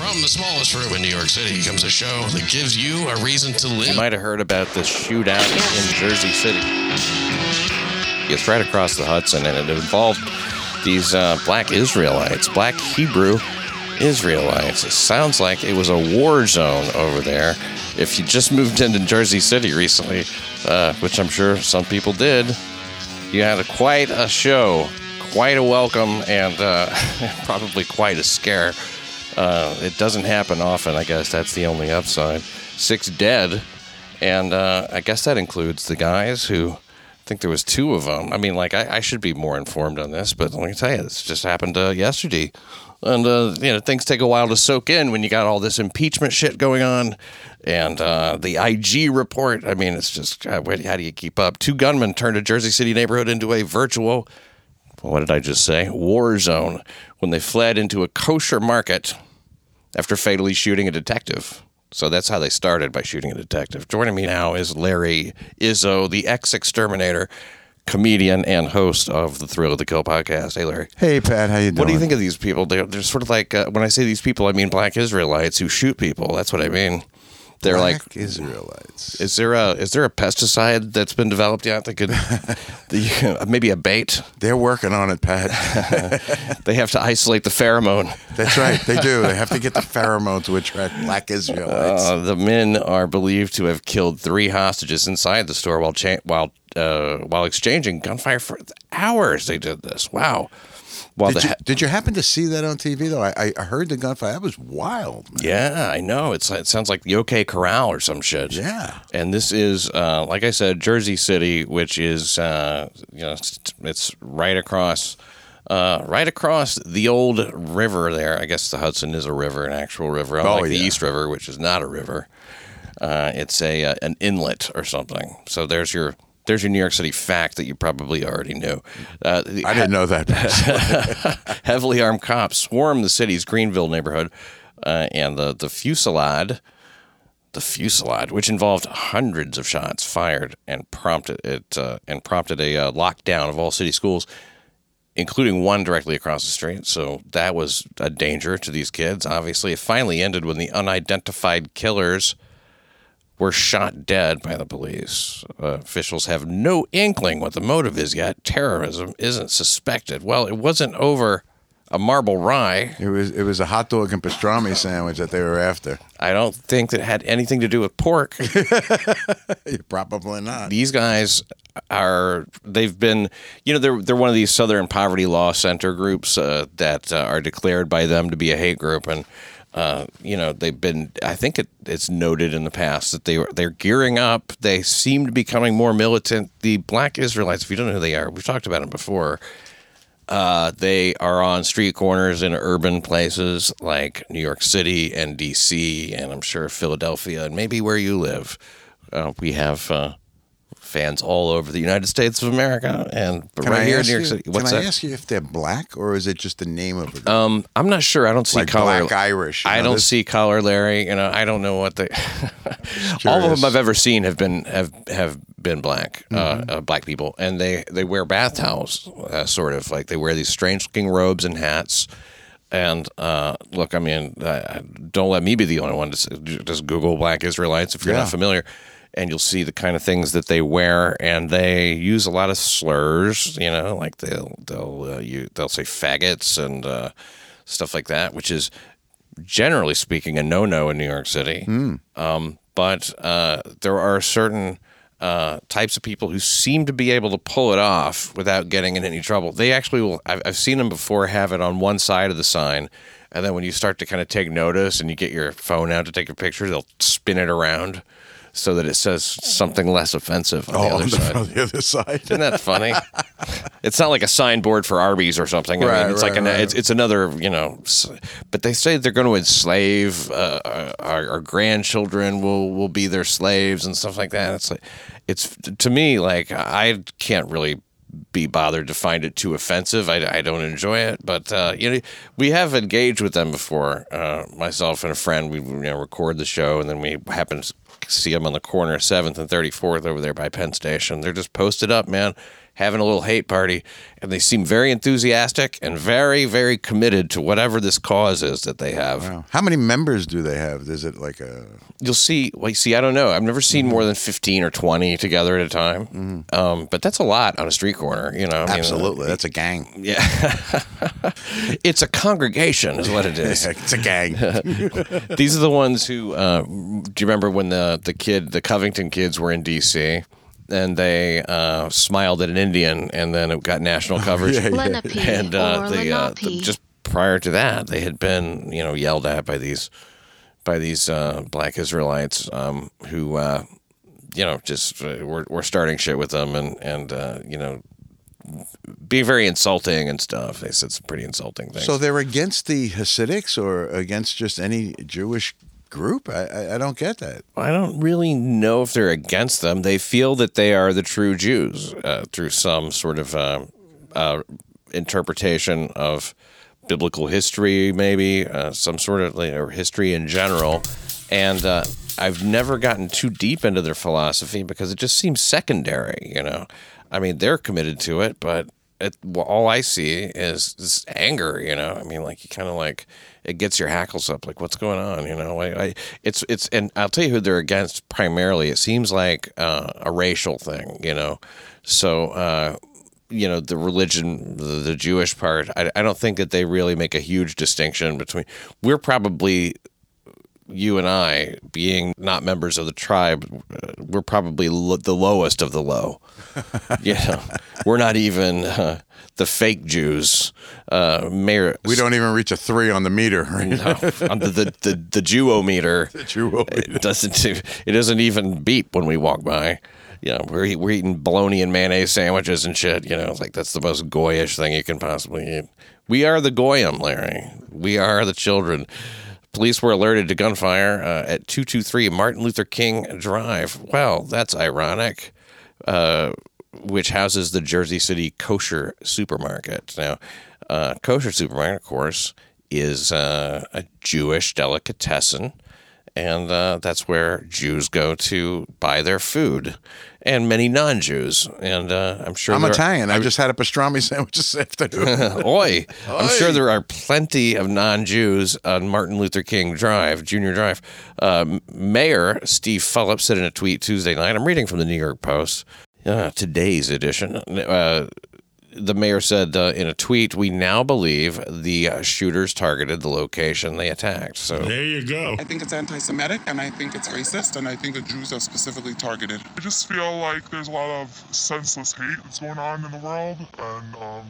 From the smallest room in New York City comes a show that gives you a reason to live. You might have heard about the shootout in Jersey City. It's right across the Hudson, and it involved these uh, black Israelites, black Hebrew Israelites. It sounds like it was a war zone over there. If you just moved into Jersey City recently, uh, which I'm sure some people did, you had a, quite a show, quite a welcome, and uh, probably quite a scare. Uh, it doesn't happen often, I guess. That's the only upside. Six dead, and uh, I guess that includes the guys who. I think there was two of them. I mean, like I, I should be more informed on this, but let me tell you, this just happened uh, yesterday, and uh, you know things take a while to soak in when you got all this impeachment shit going on, and uh, the IG report. I mean, it's just God, where- how do you keep up? Two gunmen turned a Jersey City neighborhood into a virtual what did I just say? War zone when they fled into a kosher market after fatally shooting a detective. So that's how they started by shooting a detective. Joining me now is Larry Izzo, the ex exterminator, comedian, and host of the Thrill of the Kill podcast. Hey, Larry. Hey Pat, how you doing? What do you think of these people? They're, they're sort of like, uh, when I say these people, I mean black Israelites who shoot people. That's what I mean. They're like, Black Israelites. is there a is there a pesticide that's been developed yet that could, the, maybe a bait? They're working on it, Pat. They have to isolate the pheromone. That's right. They do. They have to get the pheromone to attract black Israelites. Uh, the men are believed to have killed three hostages inside the store while cha- while uh, while exchanging gunfire for hours. They did this. Wow. While did, the you, ha- did you happen to see that on TV though? I, I heard the gunfire. That was wild. Man. yeah, I know. It's it sounds like the OK Corral or some shit. Yeah. And this is, uh, like I said, Jersey City, which is, uh, you know, it's, right across, uh, right across the old river there. I guess the Hudson is a river, an actual river, unlike the yeah. East River, which is not a river. Uh, it's a uh, an inlet or something. So there's your there's your New York City fact that you probably already knew. Uh, the- I didn't know that. heavily armed cops swarm the city's Greenville neighborhood, uh, and the the fusillade, the fusillade, which involved hundreds of shots fired and prompted it uh, and prompted a uh, lockdown of all city schools, including one directly across the street. So that was a danger to these kids. Obviously, it finally ended when the unidentified killers were shot dead by the police. Uh, officials have no inkling what the motive is yet. Terrorism isn't suspected. Well, it wasn't over a marble rye. it was it was a hot dog and pastrami sandwich that they were after. I don't think that had anything to do with pork. Probably not. These guys are they've been you know they're they're one of these Southern Poverty Law Center groups uh, that uh, are declared by them to be a hate group and. Uh, you know they've been. I think it, it's noted in the past that they were they're gearing up. They seem to be becoming more militant. The Black Israelites, if you don't know who they are, we've talked about them before. Uh, they are on street corners in urban places like New York City and D.C. and I'm sure Philadelphia and maybe where you live. Uh, we have uh, fans all over the United States of America and but Can right I here in New York you, City. Can What's I that? ask you if they're black or is it just the name of it? Um, I'm not sure. I don't see like color. black Irish. I know, don't this- see color, Larry. You know, I don't know what they. All of them I've ever seen have been have have been black, Mm-hmm. uh, uh, black people, and they they wear bath towels, uh, sort of like they wear these strange looking robes and hats. And uh, look, I mean, uh, don't let me be the only one to say, just Google Black Israelites if you're Yeah. not familiar, and you'll see the kind of things that they wear, and they use a lot of slurs. You know, like they'll they'll uh, you, they'll say faggots and uh, stuff like that, which is generally speaking a no-no in New York City. Um, but uh, there are certain uh, types of people who seem to be able to pull it off without getting in any trouble. They actually will. I've, I've seen them before have it on one side of the sign, and then when you start to kind of take notice and you get your phone out to take a picture, they'll spin it around so that it says something less offensive on the Oh, other on the, side. on the other side. Isn't that funny? it's not like a signboard for Arby's or something. I mean, it's like right, an, right. it's, it's another, you know. But they say they're going to enslave uh, our, our grandchildren. Will will be their slaves and stuff like that. It's like, it's to me like I can't really be bothered to find it too offensive. I, I don't enjoy it, but uh, you know, we have engaged with them before. Uh, myself and a friend, we you know, record the show, and then we happen see them on the corner Seventh and Thirty Fourth over there by Penn Station. They're just posted up, man, having a little hate party, and they seem very enthusiastic and very, very committed to whatever this cause is that they have. Wow. How many members do they have? Is it like a You'll see. Well, see, I don't know. I've never seen more than fifteen or twenty together at a time. Um, but that's a lot on a street corner. You know, I mean, uh, absolutely? That's a gang. yeah, it's a congregation, is what it is. It's a gang. These are the ones who. Uh, do you remember when the the kid, the Covington kids, were in D.C. and they uh, smiled at an Indian, and then it got national coverage. yeah, yeah. Lenape and uh, or uh, Lenape. just prior to that, they had been you know yelled at by these by these uh, black Israelites um, who uh, you know just uh, were, were starting shit with them and and uh, you know being very insulting and stuff. They said some pretty insulting things. So they're against the Hasidics or against just any Jewish group? I, I, don't get that. I don't really know if they're against them. They feel that they are the true Jews uh, through some sort of uh, uh, interpretation of biblical history, maybe uh, some sort of like, or history in general. And uh, I've never gotten too deep into their philosophy because it just seems secondary. You know, I mean, they're committed to it, but it, well, all I see is this anger. You know, I mean, like you kind of like it gets your hackles up. Like, what's going on? You know, I, I it's it's and I'll tell you who they're against primarily. It seems like uh, a racial thing. You know, so. Uh, you know the religion the, the jewish part I, I don't think that they really make a huge distinction between we're probably you and i being not members of the tribe uh, we're probably lo- the lowest of the low you know we're not even uh, the fake jews uh mayor We don't even reach a three on the meter. Right? on the the, the, the jewometer Jewometer. it doesn't it doesn't even beep when we walk by. You know, we're, we're eating bologna and mayonnaise sandwiches and shit. You know, it's like that's the most goyish thing you can possibly eat. We are the goyim, Larry. We are the children. Police were alerted to gunfire uh, at 223 Martin Luther King Drive. Well, that's ironic. Uh, which houses the Jersey City Kosher Supermarket. Now, uh, Kosher Supermarket, of course, is uh, a Jewish delicatessen, and uh, that's where Jews go to buy their food, and many non-Jews. And uh, I'm sure I'm Italian. I just had a pastrami sandwich this afternoon. Oi. I'm sure there are plenty of non Jews on Martin Luther King Drive, Junior Drive. Uh, Mayor Steve Phillips said in a tweet Tuesday night, I'm reading from the New York Post, uh, today's edition. The mayor said uh, in a tweet, We now believe the uh, shooters targeted the location they attacked. So There you go. I think it's anti Semitic and I think it's racist and I think the Jews are specifically targeted. I just feel like there's a lot of senseless hate that's going on in the world, and um,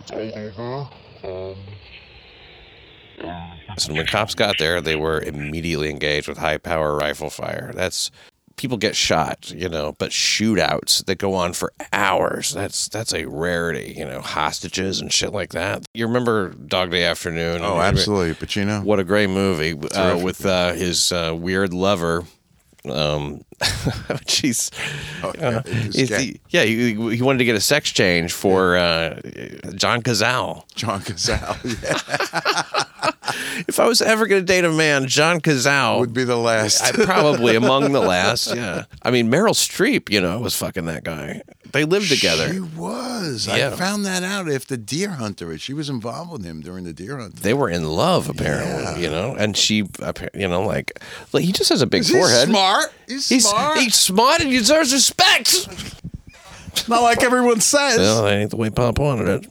it's all over. Um, So when cops got there, they were immediately engaged with high power rifle fire. That's people get shot, you know, but shootouts that go on for hours. That's that's a rarity, you know, hostages and shit like that. You remember Dog Day Afternoon? oh, absolutely. Pacino. What a great movie uh, with uh, his uh, weird lover. Um, jeez, Oh, yeah, it's Is he- yeah, he, he wanted to get a sex change for uh, John Cazale. John Cazale yeah, If I was ever going to date a man, John Cazale would be the last. I probably among the last. Yeah, I mean Meryl Streep, you know, was fucking that guy. They lived together. She was. Yeah. I found that out after Deer Hunter. She was involved with him during the Deer Hunter. They were in love, apparently. You know, and she, you know, like, like he just has a big He's forehead. smart. He's, He's smart. he's smart and he deserves respect. not like everyone says. Well, that ain't the way Pop wanted it.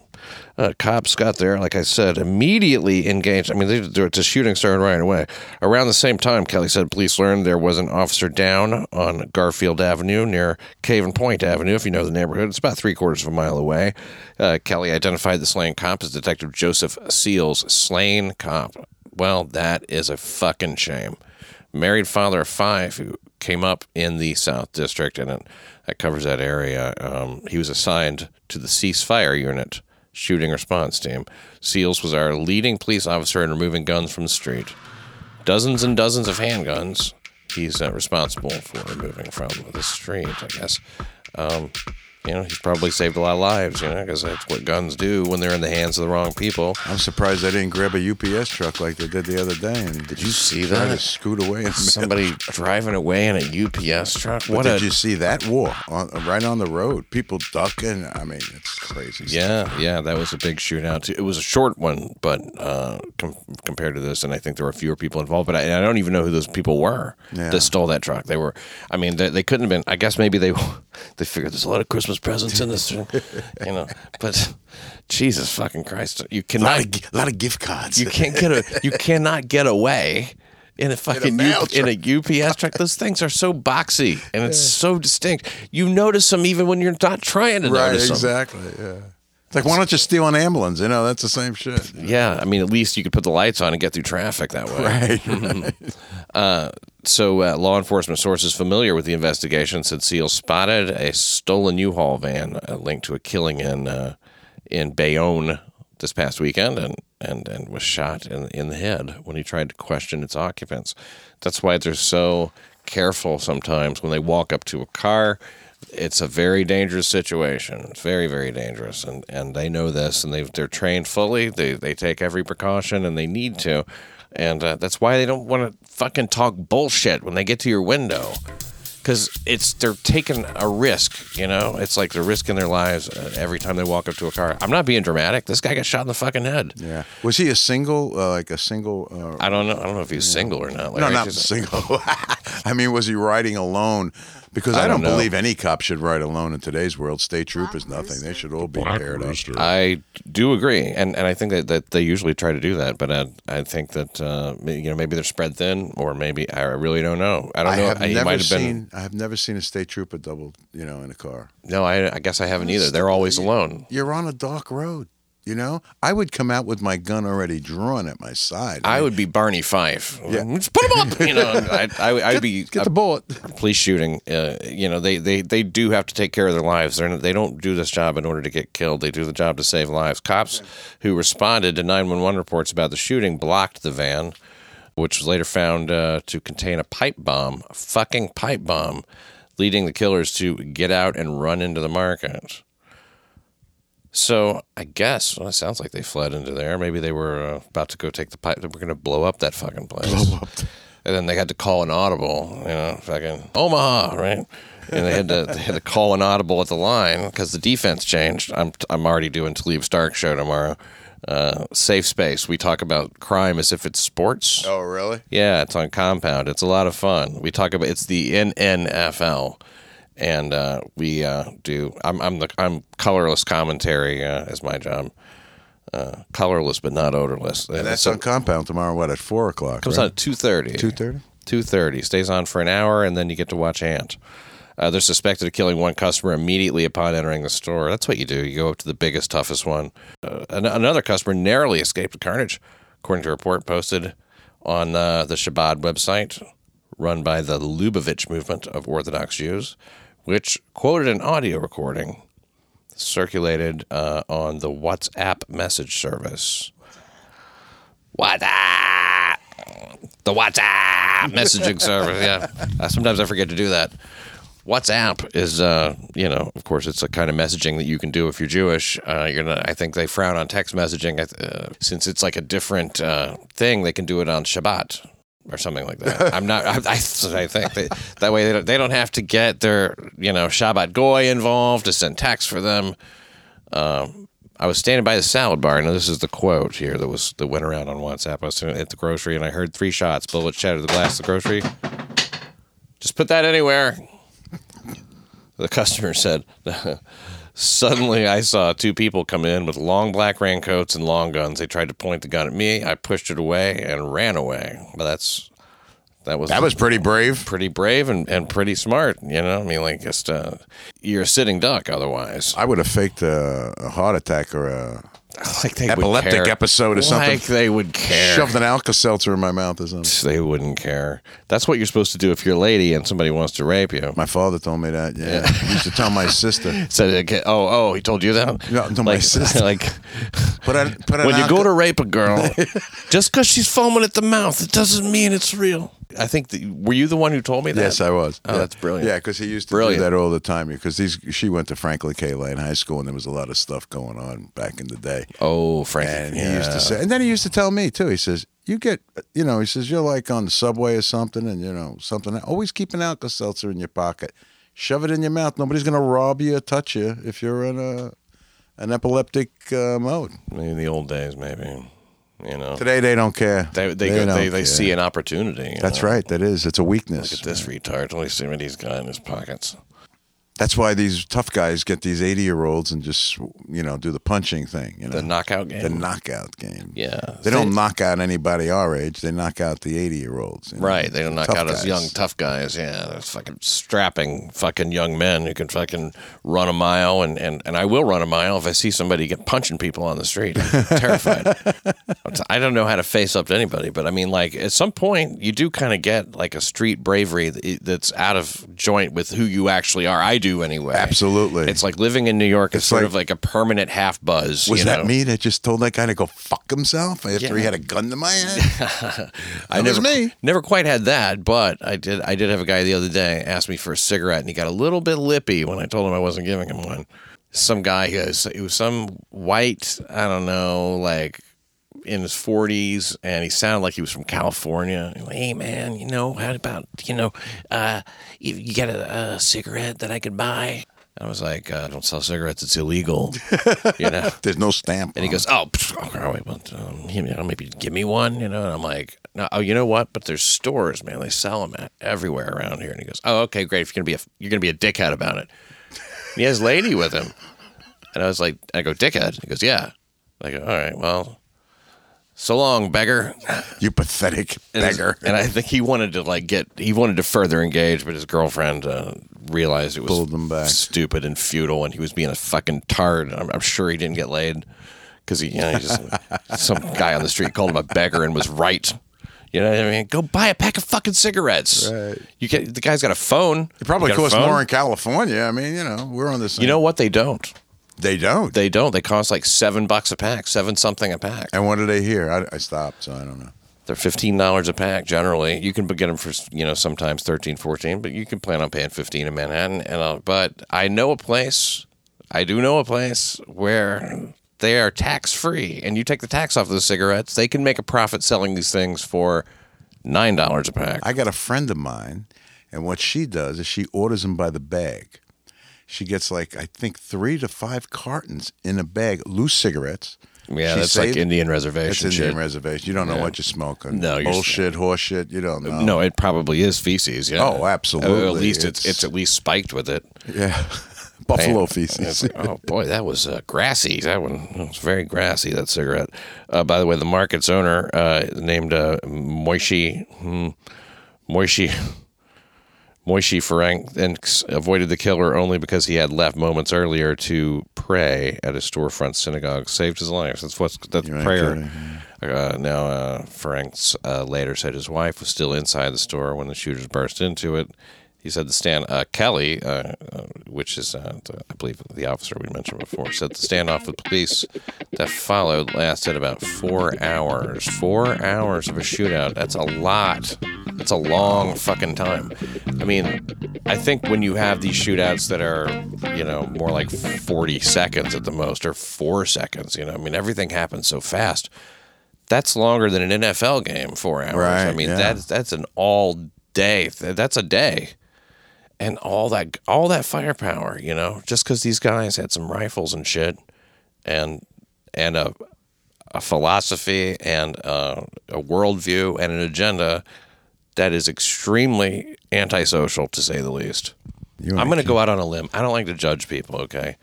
Uh, cops got there, like I said, immediately engaged. I mean, they, they, the shooting started right away. Around the same time, Kelly said police learned there was an officer down on Garfield Avenue near Caven Point Avenue, if you know the neighborhood. It's about three quarters of a mile away. Uh, Kelly identified the slain cop as Detective Joseph Seals. Slain cop. Well, that is a fucking shame. Married father of five who came up in the South District, and it, that covers that area. Um, he was assigned to the ceasefire unit shooting response team. Seals was our leading police officer in removing guns from the street. Dozens and dozens of handguns he's uh, responsible for removing from the street, I guess. Um, you know, he's probably saved a lot of lives, you know, because that's what guns do when they're in the hands of the wrong people. I'm surprised they didn't grab a UPS truck like they did the other day. And Did you see try to that? scoot away? In Somebody driving away in a UPS truck. middle. What But did a you see that war on, right on the road? People ducking. I mean, it's crazy. stuff. yeah, yeah. That was a big shootout. It was a short one, but uh, com- compared to this, and I think there were fewer people involved. But I, I don't even know who those people were Yeah. that stole that truck. They were. I mean, they, they couldn't have been. I guess maybe they they figured there's a lot of Christmas presents in this, you know. But Jesus fucking Christ, you A lot, cannot of, a lot of gift cards. You can't get a. You cannot get away in a fucking mail U, in a UPS truck. Those things are so boxy and it's so distinct. You notice them even when you're not trying to right, notice them. exactly. Yeah. It's like, why don't you steal an ambulance? You know, that's the same shit. Yeah, I mean, at least you could put the lights on and get through traffic that way. Right. So, uh, law enforcement sources familiar with the investigation said Seals spotted a stolen U-Haul van uh, linked to a killing in uh, in Bayonne this past weekend, and, and, and was shot in in the head when he tried to question its occupants. That's why they're so careful sometimes when they walk up to a car. It's a very dangerous situation. It's very, very dangerous, and, and they know this, and they they're trained fully. They they take every precaution, and they need to, and uh, that's why they don't want to fucking talk bullshit when they get to your window, because it's they're taking a risk. You know, it's like they're risking their lives uh, every time they walk up to a car. I'm not being dramatic. This guy got shot in the fucking head. yeah. Was he a single, uh, like a single? Uh, I don't know. I don't know if he's single or not. Like, no, not just- single. I mean, was he riding alone? Because I I, don't, don't believe any cop should ride alone in today's world. State troopers, nothing. They should all be Black paired up. I do agree, and and I think that, that they usually try to do that, but I, I think that uh, you know maybe they're spread thin, or maybe I really don't know. I don't I know. have He never might have been. I have never seen a state trooper double, you know, in a car. No, I, I guess I haven't either. They're always alone. You're on a dark road. You know, I would come out with my gun already drawn at my side. I mean, would be Barney Fife. Yeah. Just put him up. You know, I, I, I'd be get the bullet. police shooting. Uh, you know, they, they, they do have to take care of their lives. They're, they don't do this job in order to get killed. They do the job to save lives. Cops who responded to 911 reports about the shooting blocked the van, which was later found uh, to contain a pipe bomb, a fucking pipe bomb, leading the killers to get out and run into the market. So I guess well, it sounds like they fled into there. Maybe they were uh, about to go take the pipe. They were going to blow up that fucking place. And then they had to call an audible, you know, fucking Omaha, right? And they had to they had to call an audible at the line because the defense changed. I'm I'm already doing Taleeb Starkes show tomorrow. Uh, safe space. We talk about crime as if it's sports. Oh, really? Yeah, it's on Compound. It's a lot of fun. We talk about it's the NNFL, and uh, we uh, do. I'm I'm the I'm colorless commentary uh, is my job. Uh, colorless but not odorless. And that's So- on compound tomorrow. What at four o'clock? comes right? on at two thirty. two thirty. Two thirty. Stays on for an hour, and then you get to watch Ant. Uh, they're suspected of killing one customer immediately upon entering the store. That's what you do. You go up to the biggest, toughest one. Uh, an- another customer narrowly escaped the carnage, according to a report posted on uh, the Chabad website, run by the Lubavitch movement of Orthodox Jews, which quoted an audio recording circulated uh, on the WhatsApp message service. WhatsApp, the WhatsApp messaging service. Yeah, uh, sometimes I forget to do that. WhatsApp is, uh, you know, of course, it's a kind of messaging that you can do if you're Jewish. Uh, you're gonna, I think they frown on text messaging uh, since it's like a different uh, thing. They can do it on Shabbat or something like that. I'm not. I, I, I think that way they don't, they don't have to get their, you know, Shabbat goy involved to send text for them. Um, I was standing by the salad bar, and this is the quote here that was that went around on WhatsApp. I was at the grocery, and I heard three shots. Bullet shattered the glass of the grocery. Just put that anywhere. The customer said, Suddenly, I saw two people come in with long black raincoats and long guns. They tried to point the gun at me. I pushed it away and ran away. But that's that was That was pretty brave. pretty brave and, and pretty smart. You know, I mean, like just uh, you're a sitting duck otherwise. I would have faked a, a heart attack or a like they would epileptic episode or something. Like they would care. Shoved an Alka Seltzer in my mouth or something. They wouldn't care. That's what you're supposed to do if you're a lady and somebody wants to rape you. My father told me that. Yeah, he used to tell my sister. So, okay, oh, oh, he told you that? No, to my sister. Like, Put on, put when you go to rape a girl, just because she's foaming at the mouth, it doesn't mean it's real. I think, that, were you the one who told me that? Yes, I was. Oh, Yeah. that's brilliant. Yeah, because he used to Brilliant. do that all the time. Because these, she went to Franklin K. Lane High School, and there was a lot of stuff going on back in the day. Oh, Frank. Yeah. he used to say, and then he used to tell me too. He says, "You get, you know," he says, "You're like on the subway or something, and you know something. Always keep an Alka Seltzer in your pocket. Shove it in your mouth. Nobody's gonna rob you or touch you if you're in a an epileptic uh, mode. Maybe in the old days, maybe. You know, Today they don't care. they they don't go, they, they see an opportunity. That's know? right. That is. It's a weakness. Look at this retard. Let me see what he's got in his pockets. That's why these tough guys get these 80 year olds and just, you know, do the punching thing. You know, The knockout game. The knockout game. Yeah. They don't knock out anybody our age. They knock out the 80 year olds. Right, they don't knock Tough out us guys. young tough guys. Yeah, they're fucking strapping fucking young men who can fucking run a mile, and, and, and I will run a mile if I see somebody get punching people on the street. I'm terrified. I don't know how to face up to anybody, but I mean, like at some point, you do kind of get like a street bravery that's out of joint with who you actually are. I do anyway. Absolutely. It's like living in New York is It's sort like- of like a permanent half buzz. Was you that know? me that just told that guy to go fuck himself after Yeah. he had a gun to my head? I never, was me. never quite had that, but I did. I did have a guy the other day ask me for a cigarette, and he got a little bit lippy when I told him I wasn't giving him one. Some guy, he was, it was some white, I don't know, like in his forties, and he sounded like he was from California. He was like, hey man, you know, how about you know, uh, you, you got a, a cigarette that I could buy? I was like, uh, I don't sell cigarettes; it's illegal. you know. There's no stamp. And he goes, "Oh, pff, all right, well, um, you know, maybe give me one, you know." And I'm like, "No, oh, you know what? But there's stores, man. They sell them at, everywhere around here." And he goes, "Oh, okay, great. If you're gonna be a you're gonna be a dickhead about it." And he has lady with him, and I was like, "I go, dickhead." He goes, "Yeah." I go, "All right, well, so long, beggar." You pathetic And beggar. And I think he wanted to like get he wanted to further engage, but his girlfriend uh, realized it was Pulled him back. stupid and futile, and he was being a fucking tard. I'm, I'm sure he didn't get laid because he, you know, he just some guy on the street called him a beggar and was right. You know what I mean? Go buy a pack of fucking cigarettes. Right. You get the guy's got a phone. It probably costs more in California. I mean, you know, we're on the same. You know what? They don't. They don't. They don't. They cost like seven bucks a pack, seven something a pack. and what are they here? I, I stopped, so I don't know. They're fifteen dollars a pack generally. You can get them for you know sometimes 13 14 but you can plan on paying fifteen in Manhattan. And uh, but I know a place. I do know a place where they are tax free, and you take the tax off of the cigarettes. They can make a profit selling these things for nine dollars a pack. I got a friend of mine, and what she does is she orders them by the bag. She gets like I think three to five cartons in a bag, loose cigarettes. yeah, She that's like saved- Indian It's reservation Indian shit. reservation. You don't know Yeah. what you're smoking. No, you're- bullshit, horse shit. You don't know. no, it probably is feces. Yeah. Oh, absolutely. At least it's, It's- it's at least spiked with it. Yeah, buffalo Man, feces. oh boy, that was uh, grassy. That one was very grassy. That cigarette. Uh, by the way, the market's owner, uh, named uh, Moishi hmm, Moishi Moishi Ferencz, avoided the killer only because he had left moments earlier to pray at his storefront synagogue. Saved his life. That's what's that's prayer. Uh, now, uh, Ferencz uh, later said his wife was still inside the store when the shooters burst into it. He said the stand uh, Kelly, uh, uh, which is uh, I believe the officer we mentioned before, said the standoff with police that followed lasted about four hours. Four hours of a shootout. That's a lot. That's a long fucking time. I mean, I think when you have these shootouts that are, you know, more like 40 seconds at the most, or four seconds, you know, I mean, everything happens so fast. That's longer than an NFL game, four hours. I mean, yeah. that's that's an all day. That's a day and all that all that firepower, you know, just because these guys had some rifles and shit, and and a a philosophy and uh, a worldview and an agenda that is extremely antisocial, to say the least. You I'm going to go out on a limb. I don't like to judge people. Okay,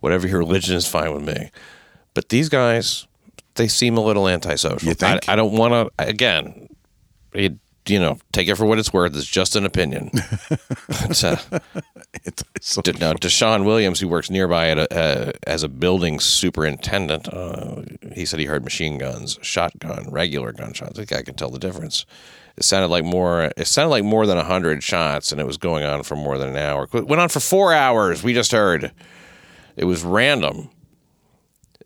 whatever your religion is fine with me, but these guys, they seem a little antisocial. You think? I, I don't want to. Again, it, you know, take it for what it's worth. It's just an opinion. But, uh. D- now, Deshaun Williams, who works nearby at a, uh, as a building superintendent, uh, he said he heard machine guns, shotgun, regular gunshots. Think I can tell the difference. It sounded like more. It sounded like more than hundred shots, and it was going on for more than an hour. It went on for four hours. We just heard. It was random.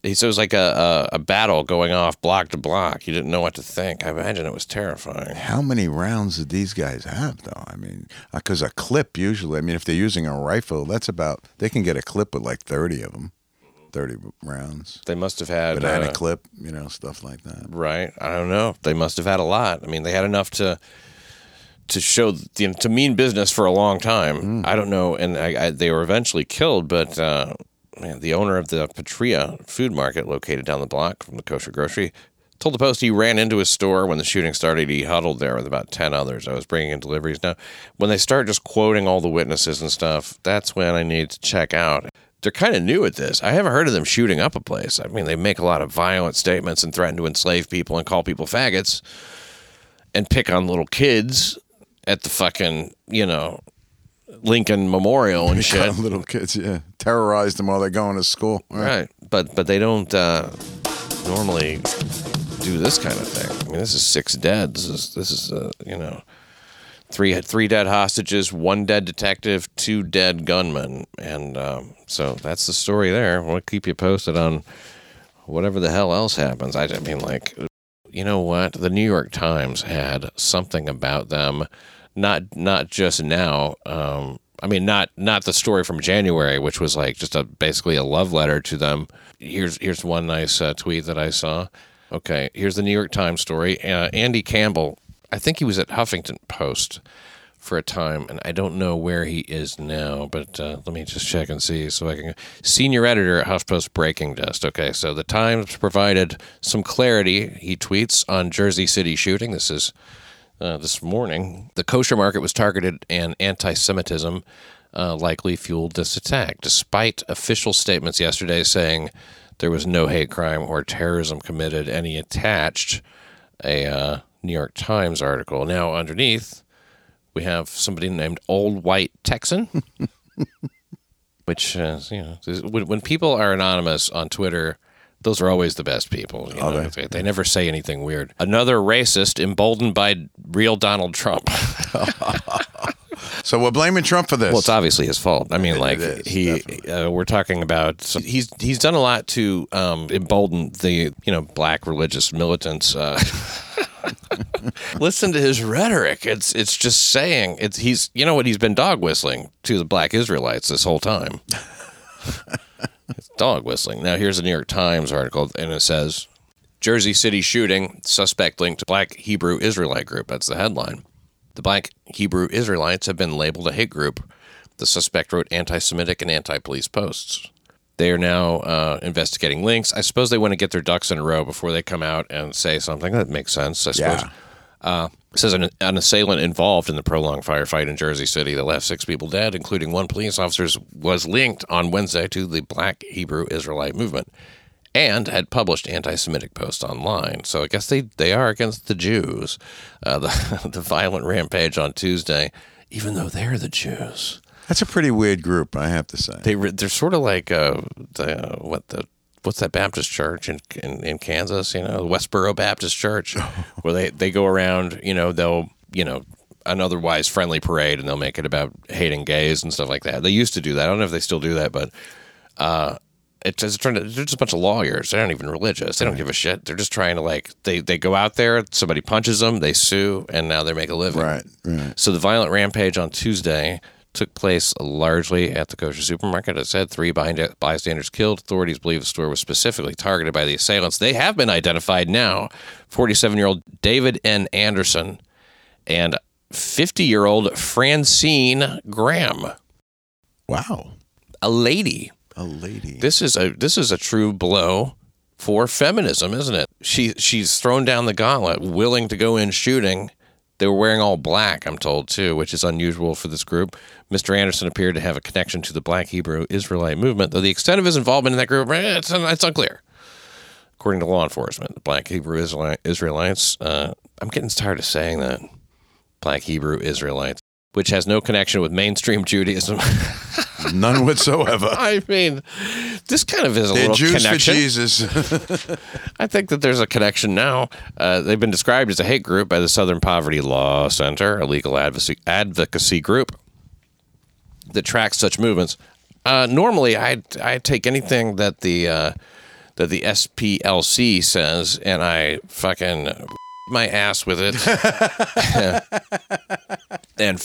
It was like a, a, a battle going off block to block. You didn't know what to think. I imagine it was terrifying. How many rounds did these guys have, though? I mean, uh, because a clip usually, I mean, if they're using a rifle, that's about, they can get a clip with like 30 of them, 30 rounds. They must have had Banana uh, clip, you know, stuff like that. Right. I don't know. They must have had a lot. I mean, they had enough to to show the, to mean business for a long time. I don't know, and I, I, they were eventually killed. But uh, man, the owner of the Patria food market, located down the block from the kosher grocery, told the Post he ran into his store when the shooting started. He huddled there with about ten others. I was bringing in deliveries. Now, when they start just quoting all the witnesses and stuff, that's when I need to check out. They're kind of new at this. I haven't heard of them shooting up a place. I mean, they make a lot of violent statements and threaten to enslave people and call people faggots and pick on little kids at the fucking, you know, Lincoln Memorial and shit. Little kids, yeah. Terrorize them while they're going to school. Right. But but they don't uh, normally do this kind of thing. I mean, this is six dead. This is this is uh, you know three three dead hostages, one dead detective, two dead gunmen, and um, so that's the story there. We'll keep you posted on whatever the hell else happens. I, mean, like you know what? The New York Times had something about them. Not not just now. Um, I mean, not not the story from January, which was like just a basically a love letter to them. Here's here's one nice uh, tweet that I saw. Okay, here's the New York Times story. Uh, Andy Campbell, I think he was at Huffington Post for a time, and I don't know where he is now. But uh, let me just check and see so I can. Senior editor at HuffPost Breaking Just. Okay, so the Times provided some clarity. He tweets on Jersey City shooting. This is uh, this morning. The kosher market was targeted, and anti-Semitism uh, likely fueled this attack, despite official statements yesterday saying there was no hate crime or terrorism committed. He attached a uh, New York Times article. Now, underneath, we have somebody named Old White Texan. Which uh, you know, when, people are anonymous on Twitter, those are always the best people. You know? they? they never say anything weird. Another racist emboldened by real Donald Trump. So we're blaming Trump for this. Well, it's obviously his fault. I mean, like is, he, uh, we're talking about. He's he's done a lot to um, embolden the you know black religious militants. Uh, listen to his rhetoric. It's it's just saying it's he's you know what he's been dog whistling to the black Israelites this whole time. it's dog whistling. Now here's a New York Times article, and it says Jersey City shooting suspect linked to black Hebrew Israelite group. That's the headline. The black Hebrew Israelites have been labeled a hate group. The suspect wrote anti Semitic and anti police posts. They are now uh, investigating links. I suppose they want to get their ducks in a row before they come out and say something. That makes sense, I suppose. Yeah. Uh, it says an, an assailant involved in the prolonged firefight in Jersey City that left six people dead, including one police officer, was linked on Wednesday to the Black Hebrew Israelite movement and had published anti-Semitic posts online. So I guess they, they are against the Jews. Uh, the the violent rampage on Tuesday, even though they're the Jews, That's a pretty weird group, I have to say. they re- they're sort of like uh, the what the what's that Baptist church in, in in Kansas? You know, Westboro Baptist Church, where they they go around. You know, they'll you know an otherwise friendly parade, and they'll make it about hating gays and stuff like that. They used to do that. I don't know if they still do that, but. Uh, it's just trying to, they're just a bunch of lawyers. They're not even religious. They don't give a shit. They're just trying to like they they go out there, somebody punches them, they sue, and now they make a living. Right, right. So the violent rampage on Tuesday took place largely at the kosher supermarket. As I said three bystanders killed. Authorities believe the store was specifically targeted by the assailants. They have been identified now. 47-year-old David N. Anderson and 50-year-old Francine Graham, Wow. a lady. A lady. This is a this is a true blow for feminism, isn't it? She she's thrown down the gauntlet, willing to go in shooting. They were wearing all black, I'm told too, which is unusual for this group. Mr. Anderson appeared to have a connection to the Black Hebrew Israelite movement, though the extent of his involvement in that group eh, it's, it's unclear. According to law enforcement, the Black Hebrew Israelites. Uh, I'm getting tired of saying that. Black Hebrew Israelites. which has no connection with mainstream Judaism. None whatsoever. I mean, this kind of is a They're little Jews for connection. Jesus. I think that there's a connection now. Uh, they've been described as a hate group by the Southern Poverty Law Center, a legal advocacy, advocacy group that tracks such movements. Uh, normally, I I take anything that the uh, that the SPLC says, and I fucking my ass with it, and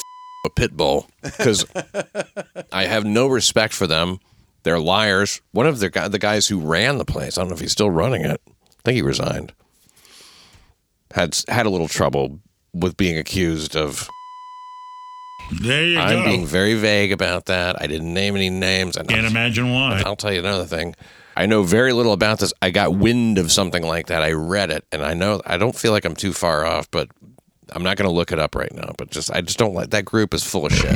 a pit bull because I have no respect for them. They're liars. One of the guy, the guys who ran the place, I don't know if he's still running it. I think he resigned. Had had a little trouble with being accused of. There you I'm go. being very vague about that. I didn't name any names. And Can't imagine why. I'll tell you another thing. I know very little about this. I got wind of something like that. I read it, and I know I don't feel like I'm too far off, but I'm not going to look it up right now. But just I just don't like that group is full of shit.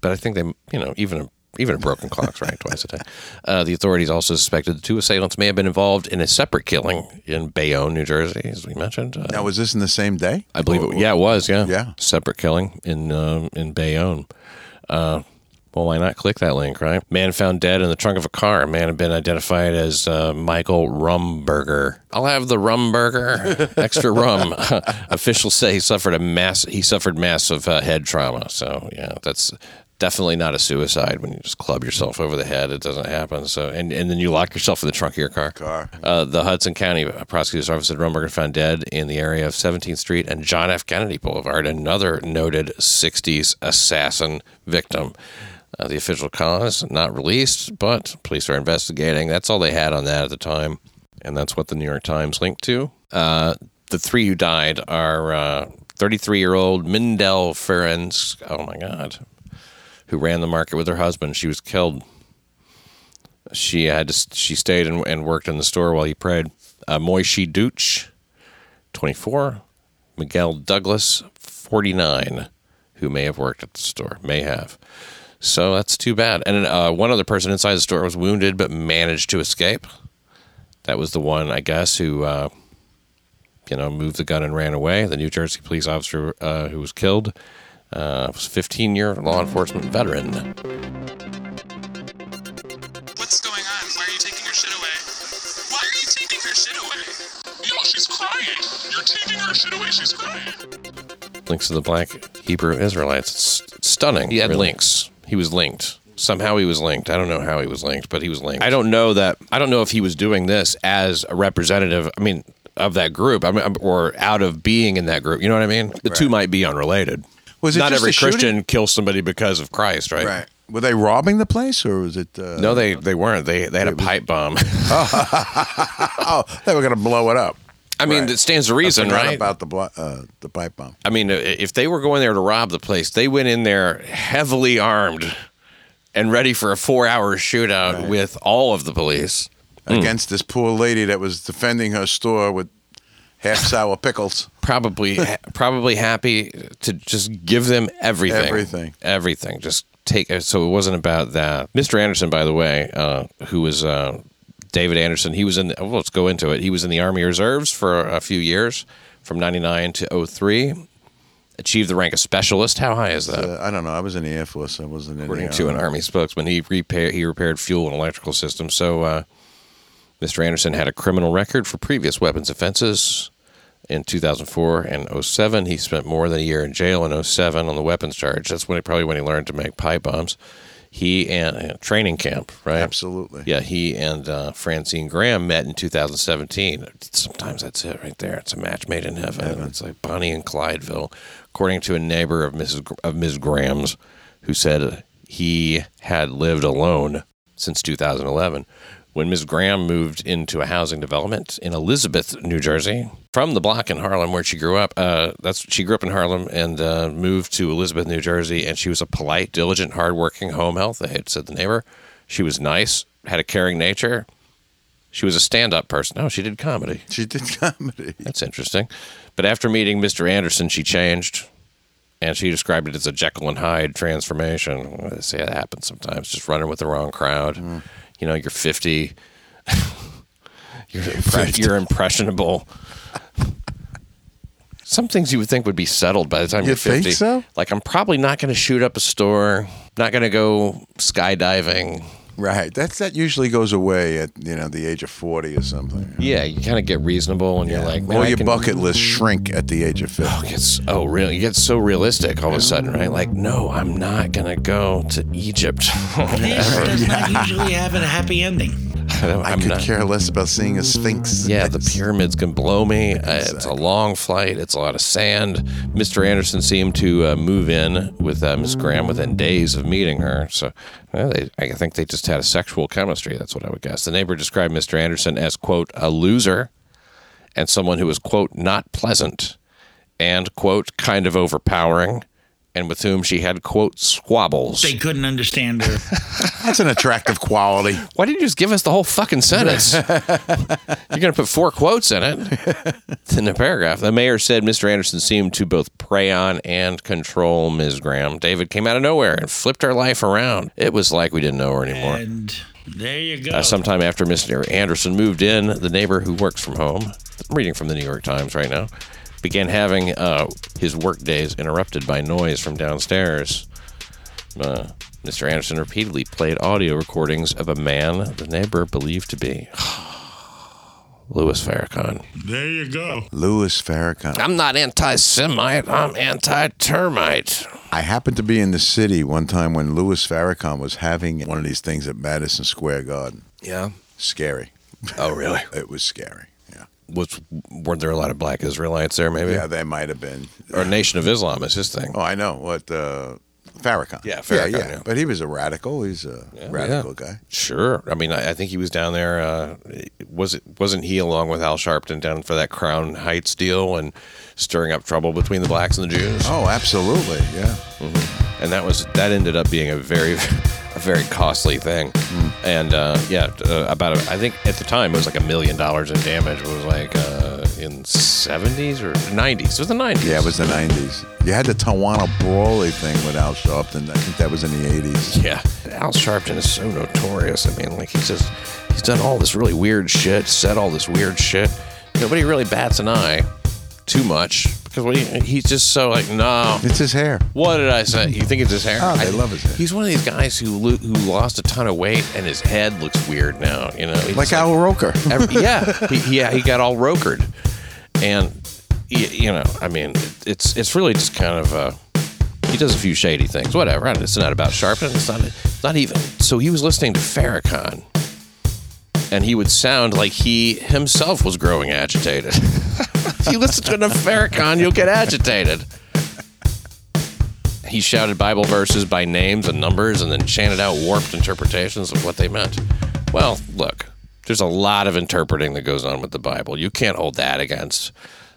But I think they, you know, even a, even a broken clock's right twice a day. Uh, the authorities also suspected the two assailants may have been involved in a separate killing in Bayonne, New Jersey, as we mentioned. Uh, now, was this in the same day? I believe it. Yeah, it was. Yeah, Yeah. Separate killing in um, in Bayonne. Uh, well, why not click that link, right? Man found dead in the trunk of a car. Man had been identified as uh, Michael Rumberger. I'll have the Rumberger, extra rum. Officials say he suffered a mass. He suffered massive uh, head trauma. So yeah, that's definitely not a suicide when you just club yourself over the head. It doesn't happen. So and, and then you lock yourself in the trunk of your car. Car. Uh, the Hudson County Prosecutor's Office said Rumberger found dead in the area of 17th Street and John F. Kennedy Boulevard, another noted 60s assassin victim. Uh, the official cause not released, but police are investigating. That's all they had on that at the time, and that's what the New York Times linked to. Uh, the three who died are 33 year old Mindel Ferencz. Oh my God. Who ran the market with her husband. She was killed she had to, she stayed and, and worked in the store while he prayed. Uh, Moishi Deutsch, 24. Miguel Douglas, 49, who may have worked at the store. May have. So that's too bad. And uh, one other person inside the store was wounded but managed to escape. That was the one, I guess, who, uh, you know, moved the gun and ran away. The New Jersey police officer uh, who was killed uh, was a 15 year law enforcement veteran. What's going on? Why are you taking her shit away? Why are you taking her shit away? Yo, she's crying. You're taking her shit away. She's crying. links to the black Hebrew Israelites. It's it's stunning. He had links. He was linked. Somehow he was linked. I don't know how he was linked, but he was linked. I don't know that. I don't know if he was doing this as a representative. I mean, of that group. I mean, or out of being in that group. You know what I mean? The two might be unrelated. Was it Not just every a? Christian kills somebody because of Christ, right? Right. Were they robbing the place, or was it? Uh, No, they they weren't. They they had a pipe bomb. Oh, they were going to blow it up. I mean, Right. it stands to reason, right? About the blo- uh, the pipe bomb I mean, if they were going there to rob the place, they went in there heavily armed and ready for a four-hour shootout with all of the police. Hmm. against this poor lady that was defending her store with half sour pickles. Probably, probably happy to just give them everything, Everything. everything. Just take. So it wasn't about that. Mr. Anderson, by the way, uh, who was uh, David Anderson, he was in. Well, let's go into it. He was in the Army Reserves for a few years, from '99 to 03. Achieved the rank of specialist. How high is that? Uh, I don't know. I was in the Air Force. I wasn't in according the to an Army. spokesman. He repaired he repaired fuel and electrical systems. So, uh, Mr. Anderson had a criminal record for previous weapons offenses. In 2004 and 07, he spent more than a year in jail in 07 on the weapons charge. That's when he, probably when he learned to make pipe bombs. He and uh, training camp, right? Absolutely. Yeah, he and uh, Francine Graham met in 2017. Sometimes that's it right there. It's a match made in heaven. It's like Bonnie and Clydeville, according to a neighbor of Mrs. Gr- of Ms. Graham's, who said he had lived alone since 2011. When Ms. Graham moved into a housing development in Elizabeth, New Jersey, from the block in Harlem where she grew up, uh, that's she grew up in Harlem and uh, moved to Elizabeth, New Jersey, and she was a polite, diligent, hardworking home health aide, said the neighbor. She was nice, had a caring nature. She was a stand-up person. Oh, she did comedy. She did comedy. That's interesting. But after meeting Mr. Anderson, she changed, and she described it as a Jekyll and Hyde transformation. They say it happens sometimes. Just running with the wrong crowd. You know, you're 50. you're, impre- you're impressionable. some things you would think would be settled by the time You you're think 50. so? Like I'm probably not going to shoot up a store, not going to go skydiving. Right. That's that usually goes away at you know the age of forty or something. Yeah, you kind of get reasonable and you're like, man, or your can- bucket list shrink at the age of fifty. Oh, it's oh real. You get so realistic all of a sudden, right? Like, no, I'm not gonna go to Egypt. This does not usually have a happy ending. I I'm could not- care less about seeing a sphinx. Yeah, the pyramids can blow me. Uh, it's a long flight. It's a lot of sand. Mr. Anderson seemed to uh, move in with uh, Miss Graham within days of meeting her. So well, they, I think they just had a sexual chemistry. That's what I would guess. The neighbor described Mr. Anderson as, quote, a loser and someone who was, quote, not pleasant and, quote, kind of overpowering and with whom she had, quote, squabbles. They couldn't understand her. That's an attractive quality. Why didn't you just give us the whole fucking sentence? You're going to put four quotes in it in the paragraph. The mayor said Mr. Anderson seemed to both prey on and control Ms. Graham. David came out of nowhere and flipped her life around. It was like we didn't know her anymore. and there you go. Uh, sometime after Mr. Anderson moved in, the neighbor who works from home, I'm reading from the New York Times right now, began having uh, his work days interrupted by noise from downstairs. Uh, Mr. Anderson repeatedly played audio recordings of a man the neighbor believed to be Louis Farrakhan. there you go. Louis Farrakhan. I'm not anti Semite, I'm anti termite. I happened to be in the city one time when Louis Farrakhan was having one of these things at Madison Square Garden. Yeah. Scary. Oh, really? It was scary. Yeah. Was, weren't there a lot of black Israelites there, maybe? Yeah, they might have been. Or Nation of Islam is his thing. Oh, I know. What uh Farrakhan. Yeah, Farrakhan, Yeah, yeah. But he was a radical. He's a radical guy. Sure. I mean, I, I think he was down there. Uh, was it wasn't he along with Al Sharpton down for that Crown Heights deal and stirring up trouble between the blacks and the Jews? Oh, absolutely. Yeah. And that was that ended up being a very, a very costly thing. And uh, yeah, uh, about a, I think at the time it was like a million dollars in damage. It was like uh, in seventies or nineties. It was the nineties. Yeah, it was the 90s. You had the Tawana Brawley thing with Al Sharpton. I think that was in the 80s. Yeah, Al Sharpton is so notorious. I mean, like he's just he's done all this really weird shit, said all this weird shit. Nobody really bats an eye too much because he's just so like, no. It's his hair. What did I say? You think it's his hair? Oh, they I- love his hair. He's one of these guys who lo- who lost a ton of weight and his head looks weird now. You know, Like just Al Roker. Every, yeah, he, yeah, he got all rokered, and y- you know, I mean, it's it's really just kind of uh, he does a few shady things, whatever. It's not about Sharpton. It's not it's not even. So he was listening to Farrakhan, and he would sound like he himself was growing agitated. if you listen to enough Farrakhan, you'll get agitated. He shouted Bible verses by names and numbers and then chanted out warped interpretations of what they meant. Well, look, there's a lot of interpreting that goes on with the Bible. You can't hold that against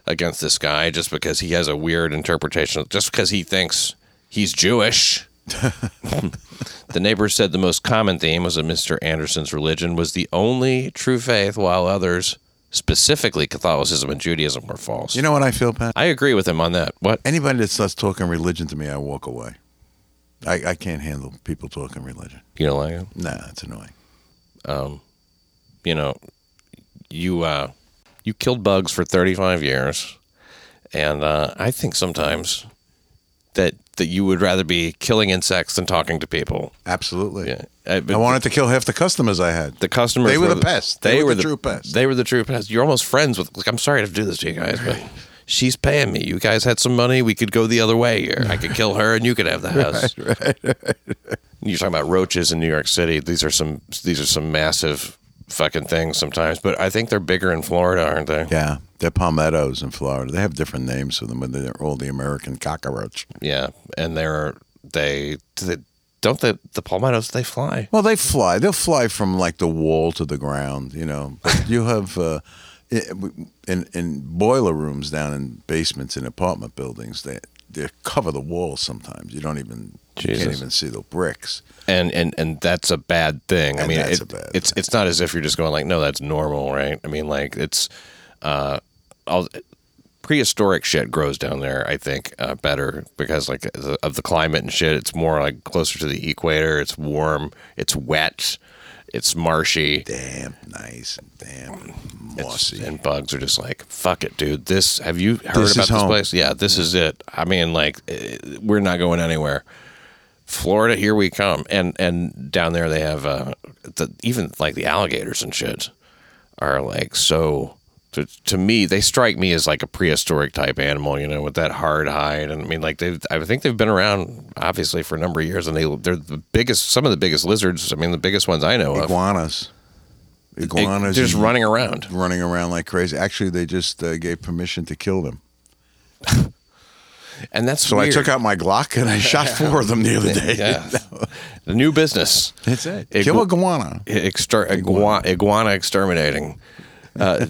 against this guy just because he has a weird interpretation, just because he thinks he's Jewish. the neighbors said the most common theme was that Mr. Anderson's religion was the only true faith, while others, specifically Catholicism and Judaism, were false. You know what I feel, Pat? I agree with him on that. What? Anybody that starts talking religion to me, I walk away. I, I can't handle people talking religion. You don't like him? Nah, it's annoying. Um, you know, you uh, you killed bugs for 35 years, and uh, I think sometimes that that you would rather be killing insects than talking to people. Absolutely. Yeah, I, I wanted to kill half the customers I had. the customers. They were the pest. They were the the true pest. They were the true pest. You're almost friends with. Like, I'm sorry to do this to you guys, but. She's paying me. You guys had some money. We could go the other way here. I could kill her, and you could have the house. You're talking about roaches in New York City. These are some. These are some massive fucking things sometimes. But I think they're bigger in Florida, aren't they? Yeah, they're palmettos in Florida. They have different names for them, but they're all the American cockroach. Yeah, and they're they, they don't the the palmettos they fly. Well, they fly. They'll fly from like the wall to the ground, you know. But you have uh, in in boiler rooms down in basements in apartment buildings. They they cover the walls sometimes. You don't even you can't even see the bricks. and and and that's a bad thing. I And mean, it- it's it's not as if you're just going like, no, that's normal, right? I mean, like it's uh, all prehistoric shit grows down there. I think uh, better because like the- of the climate and shit. It's more like closer to the equator. It's warm. It's wet. It's marshy. Damn nice and damn It's- mossy. and bugs are just like, fuck it, dude. This have you heard This about this home. place? Yeah, this is it. I mean, like, eh, we're not going anywhere. Florida, here we come. And and down there they have uh, the even like the alligators and shit are like so. To, to me, they strike me as like a prehistoric type animal, you know, with that hard hide. And I mean, like they, I think they've been around obviously for a number of years, and they they're the biggest, some of the biggest lizards. I mean, the biggest ones I know of. iguanas. Iguanas just running around. running around like crazy. Actually, they just uh, gave permission to kill them. And that's So weird. I took out my Glock and I shot four of them the other day. Yeah. the new business. That's it. Igu- Kill iguana. Exter- iguana. iguana exterminating. Uh,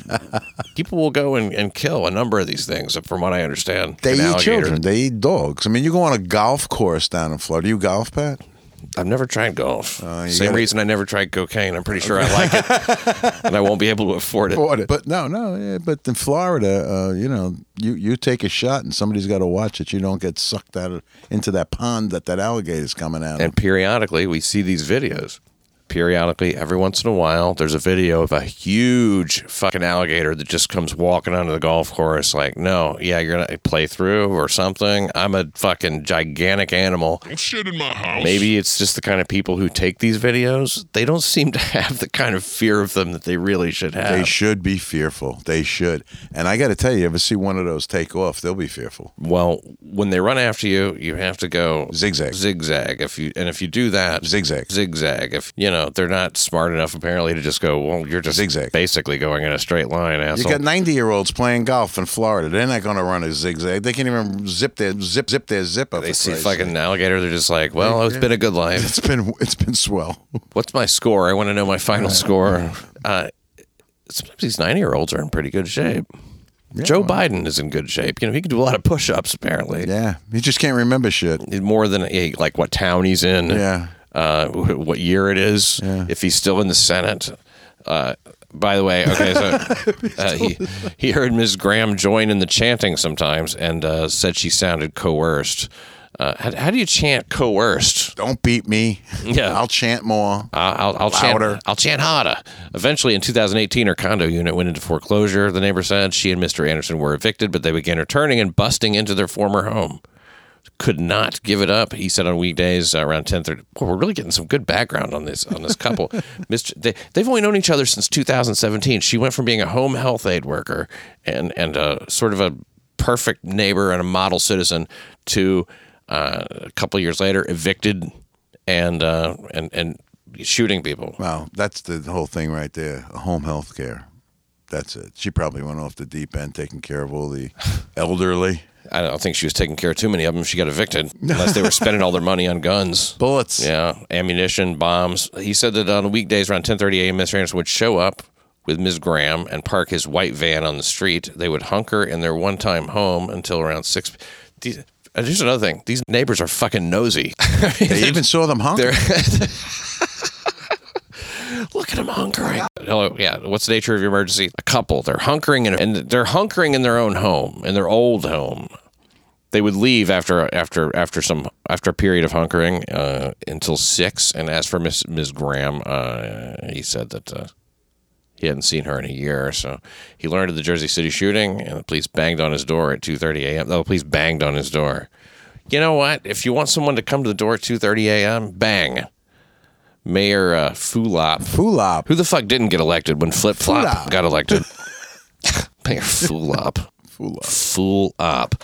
people will go and, and kill a number of these things, from what I understand. They eat alligator. children. They eat dogs. I mean, you go on a golf course down in Florida. You golf, Pat? I've never tried golf. Uh, Same gotta- reason I never tried cocaine. I'm pretty sure I like it, and I won't be able to afford it. But no, no. Yeah, but in Florida, uh, you know, you, you take a shot and somebody's got to watch it. You don't get sucked out of, into that pond that that alligator's coming out And of. periodically, we see these videos. Periodically, every once in a while, there's a video of a huge fucking alligator that just comes walking onto the golf course. Like, no, yeah, you're gonna play through or something. I'm a fucking gigantic animal. Don't shit in my house. Maybe it's just the kind of people who take these videos. They don't seem to have the kind of fear of them that they really should have. They should be fearful. They should. And I got to tell you, you ever see one of those take off, they'll be fearful. well, when they run after you, you have to go Zigzag. zigzag. If you and if you do that, Zigzag. zigzag. If you know they're not smart enough apparently to just go, well, you're just Zigzag. basically going in a straight line, You asshole. got 90 year olds playing golf in Florida. They're not going to run a zigzag. They can't even zip their zip zip their zipper. they for see fucking alligator, they're just like, well, it's been a good life. It's been it's been swell. What's my score? I want to know my final score. Uh, sometimes these 90 year olds are in pretty good shape. Joe Biden is in good shape. You know, he can do a lot of push ups, apparently. Yeah, He just can't remember shit. More than eh, like what town he's in. Yeah. Uh, what year it is. If he's still in the Senate. Uh, by the way, okay, so uh, he he heard Ms. Graham join in the chanting sometimes and uh, said she sounded coerced. Uh, how, how do you chant coerced? Don't beat me. Yeah. I'll chant more. I'll, I'll, I'll Louder. chant. I'll chant harder. Eventually, in 2018, her condo unit went into foreclosure. The neighbor said she and Mr. Anderson were evicted, but they began returning and busting into their former home. Could not give it up. He said on weekdays uh, around 10:30. Boy, we're really getting some good background on this on this couple. Mr. They, they've only known each other since 2017. She went from being a home health aide worker and and uh, sort of a perfect neighbor and a model citizen to uh, a couple years later evicted and uh, and and shooting people. Well, that's the whole thing right there. Home health care. That's it. She probably went off the deep end taking care of all the elderly. I don't think she was taking care of too many of them. She got evicted unless they were spending all their money on guns. Bullets. Yeah, ammunition, bombs. He said that on weekdays around 10:30 a.m., Mr. Anderson would show up with Ms. Graham and park his white van on the street. They would hunker in their one-time home until around six. These, uh, here's another thing: these neighbors are fucking nosy. I mean, They even saw them hungry. Look at them hunkering. Hello, yeah. What's the nature of your emergency? A couple. They're hunkering in, and they're hunkering in their own home, in their old home. They would leave after after after some after a period of hunkering uh, until six. And as for Miss Ms. Graham, uh, he said that uh, he hadn't seen her in a year. So he learned of the Jersey City shooting, and the police banged on his door at two thirty a.m. No, the police banged on his door. You know what? If you want someone to come to the door at two thirty a.m., bang. Mayor uh, Fulop. Fulop. Who the fuck didn't get elected when Flip Flop Fulop. got elected? Mayor Fulop. Fulop. Fulop.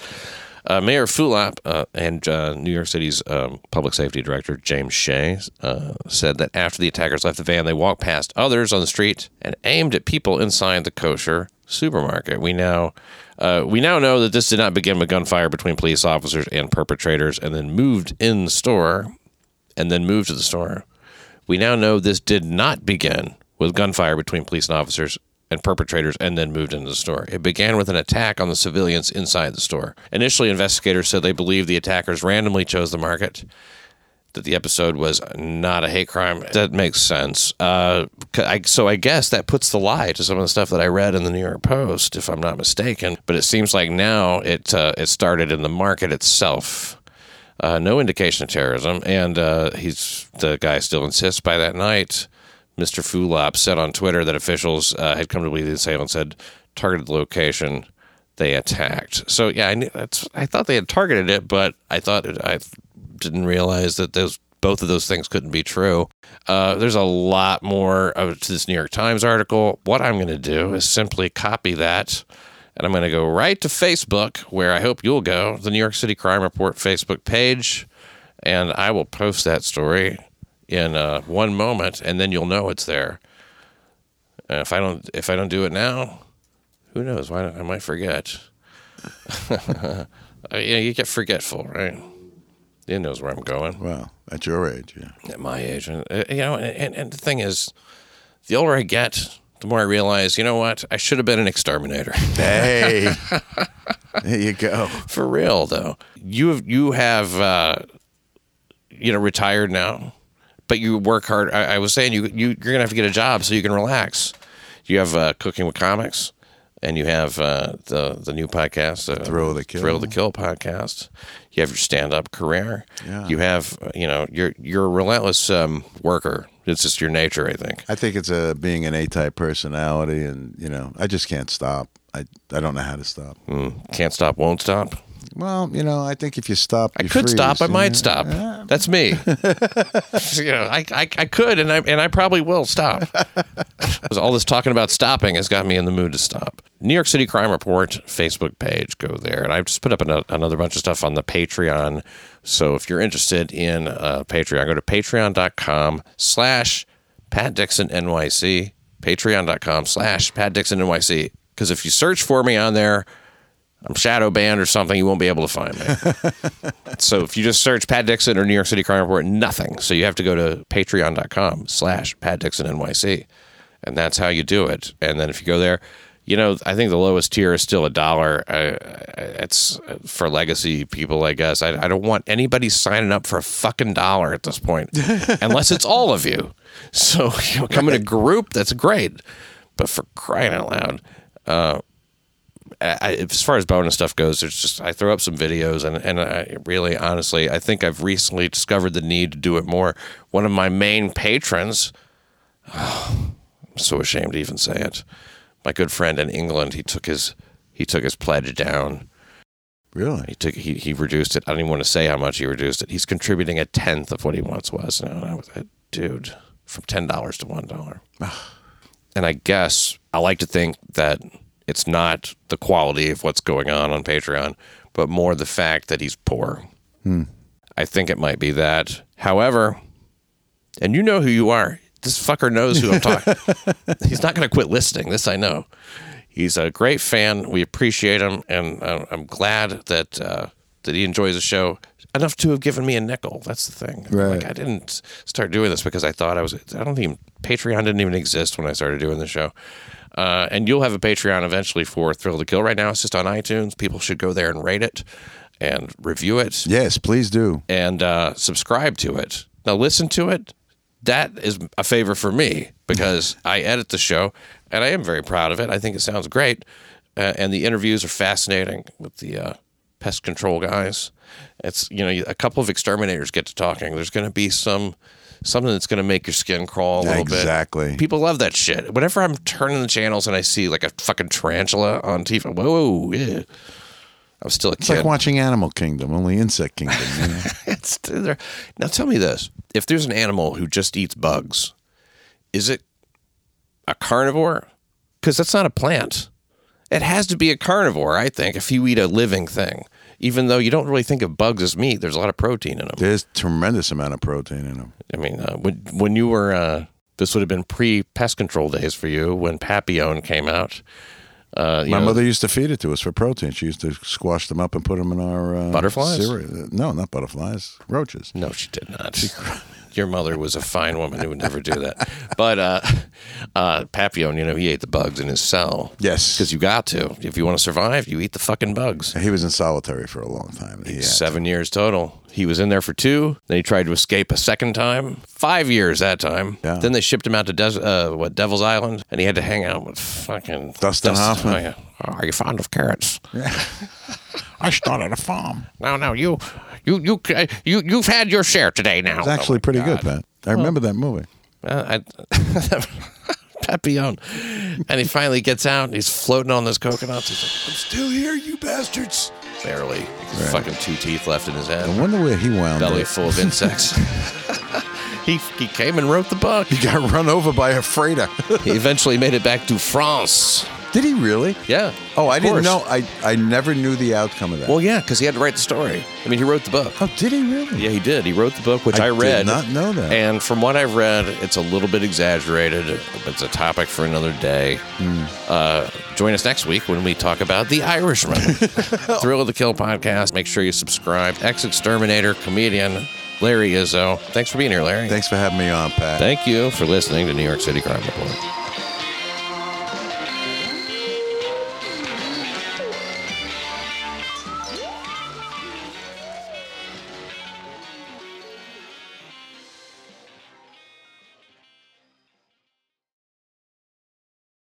Uh, Mayor Fulop uh, and uh, New York City's um, public safety director James Shea uh, said that after the attackers left the van, they walked past others on the street and aimed at people inside the kosher supermarket. We now uh, we now know that this did not begin with gunfire between police officers and perpetrators, and then moved in the store, and then moved to the store. We now know this did not begin with gunfire between police and officers and perpetrators and then moved into the store. It began with an attack on the civilians inside the store. Initially, investigators said they believed the attackers randomly chose the market, that the episode was not a hate crime. That makes sense. Uh, I, so I guess that puts the lie to some of the stuff that I read in the New York Post, if I'm not mistaken. But it seems like now it uh, it started in the market itself. Uh, no indication of terrorism, and uh, he's the guy still insists by that night Mr. Fulop said on Twitter that officials uh, had come to believe the assailants had targeted the location they attacked. So yeah, I knew that's. I thought they had targeted it, but I thought it, I didn't realize that those both of those things couldn't be true. Uh, there's a lot more of to this New York Times article. What I'm going to do is simply copy that, and I'm going to go right to Facebook, where I hope you'll go, the New York City Crime Report Facebook page, and I will post that story in uh, one moment, and then you'll know it's there. And if I don't, if I don't do it now, who knows? Why I might forget. Yeah, you get forgetful, right? You knows where I'm going Well, at your age, yeah. at my age, and uh, you know, and, and the thing is, the older I get, the more I realize, you know what? I should have been an exterminator. Hey, there you go. For real, though, you have you have uh, you know retired now, but you work hard. I, I was saying you you you're gonna have to get a job so you can relax. You have uh, cooking with comics, and you have uh, the the new podcast, uh, Thrill the Kill. Thrill the Kill podcast. You have your stand up career. Yeah. You have you know you're you're a relentless um, worker. It's just your nature, I think. I think it's a being an A-type personality, and you know, I just can't stop. I I don't know how to stop. Mm, can't stop, won't stop. Well, you know, I think if you stop, I you could freeze, stop. I might know? stop. Yeah. That's me. you know, I, I, I could, and I and I probably will stop. all this talking about stopping has got me in the mood to stop. New York City Crime Report Facebook page. Go there, and I've just put up ano- another bunch of stuff on the Patreon. So if you're interested in uh, Patreon, go to patreon.com/slash Pat Dixon NYC. Patreon.com slash Pat Dixon NYC. Because if you search for me on there, I'm shadow banned or something, you won't be able to find me. so if you just search Pat Dixon or New York City Crime Report, nothing. So you have to go to patreon.com slash Pat Dixon NYC. And that's how you do it. And then if you go there, you know, I think the lowest tier is still a dollar. I- it's for legacy people, I guess. I, I don't want anybody signing up for a fucking dollar at this point, unless it's all of you. So you know, come in a group, that's great. But for crying out loud, uh, I, as far as bonus stuff goes, there's just I throw up some videos, and and I really, honestly, I think I've recently discovered the need to do it more. One of my main patrons, oh, I'm so ashamed to even say it, my good friend in England, he took his he took his pledge down. Really? He took he he reduced it. I don't even want to say how much he reduced it. He's contributing a tenth of what he once was. And I was like, dude, from ten dollars to one dollar. and I guess I like to think that it's not the quality of what's going on on Patreon, but more the fact that he's poor. Hmm. I think it might be that. However, and you know who you are. This fucker knows who I'm talking. He's not going to quit listening. This I know. He's a great fan. We appreciate him, and I'm glad that uh, that he enjoys the show enough to have given me a nickel. That's the thing. Right. Like I didn't start doing this because I thought I was. I don't think Patreon didn't even exist when I started doing the show. Uh, and you'll have a Patreon eventually for Thrill to Kill. Right now, it's just on iTunes. People should go there and rate it and review it Yes, please do. and uh, subscribe to it. Now, listen to it. That is a favor for me because I edit the show and I am very proud of it. I think it sounds great. Uh, and the interviews are fascinating with the uh, pest control guys. It's, you know, a couple of exterminators get to talking. There's going to be some. Something that's going to make your skin crawl a little bit. Exactly. People love that shit. Whenever I'm turning the channels and I see like a fucking tarantula on TV, whoa, yeah. I'm still a It's kid. like watching Animal Kingdom, only Insect Kingdom. You know? it's. Now tell me this: if there's an animal who just eats bugs, is it a carnivore? Because that's not a plant. It has to be a carnivore, I think, if you eat a living thing. Even though you don't really think of bugs as meat, there's a lot of protein in them. There's tremendous amount of protein in them. I mean, uh, when when you were uh, this would have been pre pest control days for you when Papillon came out. Uh, My know, mother used to feed it to us for protein. She used to squash them up and put them in our uh, Butterflies? cereal. No, not butterflies. Roaches. No, she did not. Your mother was a fine woman who would never do that. But uh, uh, Papillon, you know, he ate the bugs in his cell. Yes. Because you got to. If you want to survive, you eat the fucking bugs. He was in solitary for a long time. He had- Seven years total. He was in there for two. Then he tried to escape a second time. Five years that time. Yeah. Then they shipped him out to Des- uh, what Devil's Island, and he had to hang out with fucking Dustin Hoffman. Oh, yeah. Oh, are you fond of carrots? I started a farm. No, no, you, you, you, you, you've had your share today. Now, It's actually Oh, pretty God. good, Pat. I remember that movie. Uh, I, Papillon. And he finally gets out and he's floating on those coconuts. He's like, I'm still here, you bastards. Barely. He's fucking two teeth left in his head. I wonder where he wound Belly up. full of insects. he, he came and wrote the book. He got run over by a freighter. He eventually made it back to France. Did he really? Yeah. Oh, I didn't course. know. I, I never knew the outcome of that. Well, yeah, because he had to write the story. I mean, he wrote the book. oh, did he really? Yeah, he did. He wrote the book, which I read. I, did not know that. And from what I've read, it's a little bit exaggerated. It's a topic for another day. Hmm. Uh, join us next week when we talk about The Irishman. Thrill of the Kill podcast. Make sure you subscribe. Ex exterminator, comedian, Larry Izzo. Thanks for being here, Larry. Thanks for having me on, Pat. Thank you for listening to New York City Crime Report.